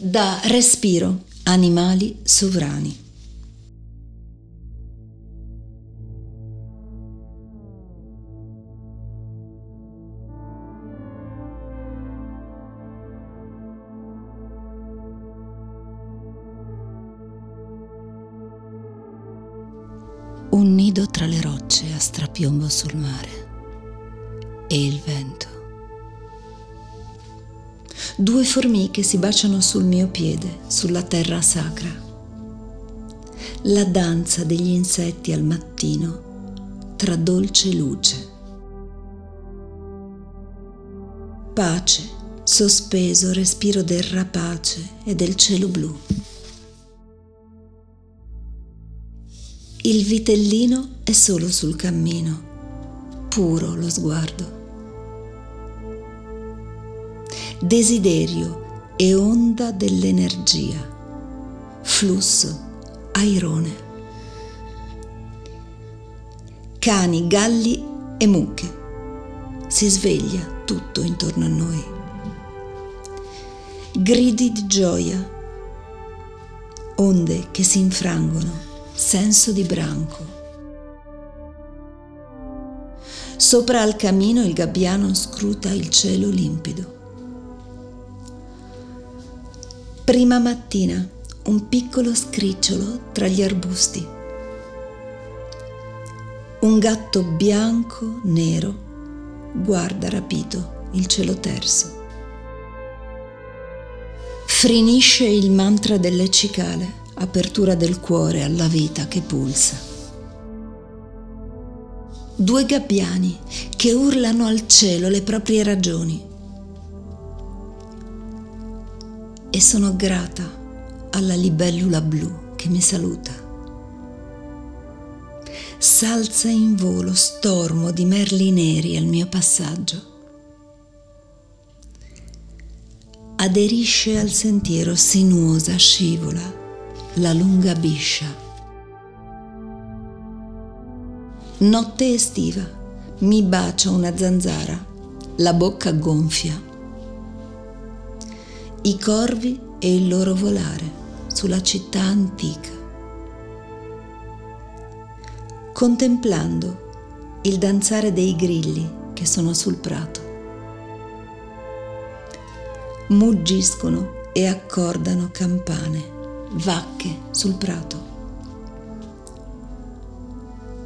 Da Respiro, animali sovrani. Un nido tra le rocce a strapiombo sul mare e il vento. Due formiche si baciano sul mio piede, sulla terra sacra. La danza degli insetti al mattino tra dolce luce. Pace, sospeso respiro del rapace e del cielo blu. Il vitellino è solo sul cammino, puro lo sguardo. Desiderio e onda dell'energia, flusso, airone. Cani, galli e mucche. Si sveglia tutto intorno a noi. Gridi di gioia, onde che si infrangono senso di branco. Sopra al camino il gabbiano scruta il cielo limpido. Prima mattina un piccolo scricciolo tra gli arbusti. Un gatto bianco, nero, guarda rapito il cielo terso. Frinisce il mantra delle cicale apertura del cuore alla vita che pulsa. Due gabbiani che urlano al cielo le proprie ragioni. E sono grata alla libellula blu che mi saluta. Salza in volo stormo di merli neri al mio passaggio. Aderisce al sentiero sinuosa scivola la lunga biscia. Notte estiva, mi bacia una zanzara, la bocca gonfia. I corvi e il loro volare sulla città antica. Contemplando il danzare dei grilli che sono sul prato. Muggiscono e accordano campane vacche sul prato.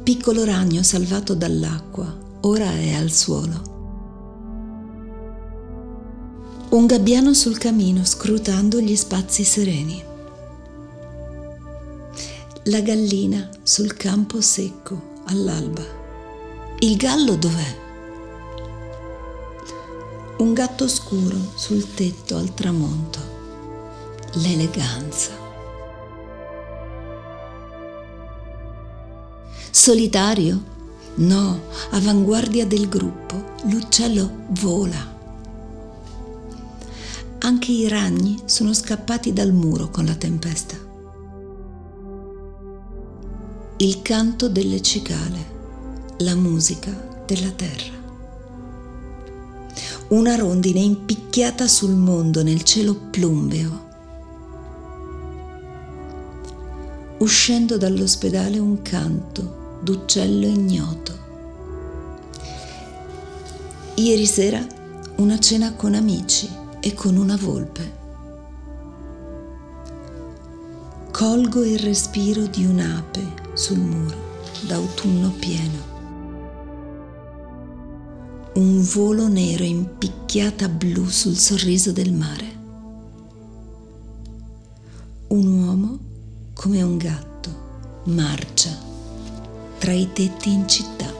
Piccolo ragno salvato dall'acqua, ora è al suolo. Un gabbiano sul camino scrutando gli spazi sereni. La gallina sul campo secco all'alba. Il gallo dov'è? Un gatto scuro sul tetto al tramonto. L'eleganza. Solitario? No, avanguardia del gruppo, l'uccello vola. Anche i ragni sono scappati dal muro con la tempesta. Il canto delle cicale, la musica della terra. Una rondine impicchiata sul mondo nel cielo plumbeo uscendo dall'ospedale un canto d'uccello ignoto. Ieri sera una cena con amici e con una volpe. Colgo il respiro di un'ape sul muro d'autunno pieno. Un volo nero in picchiata blu sul sorriso del mare. Un uomo come un gatto marcia tra i tetti in città.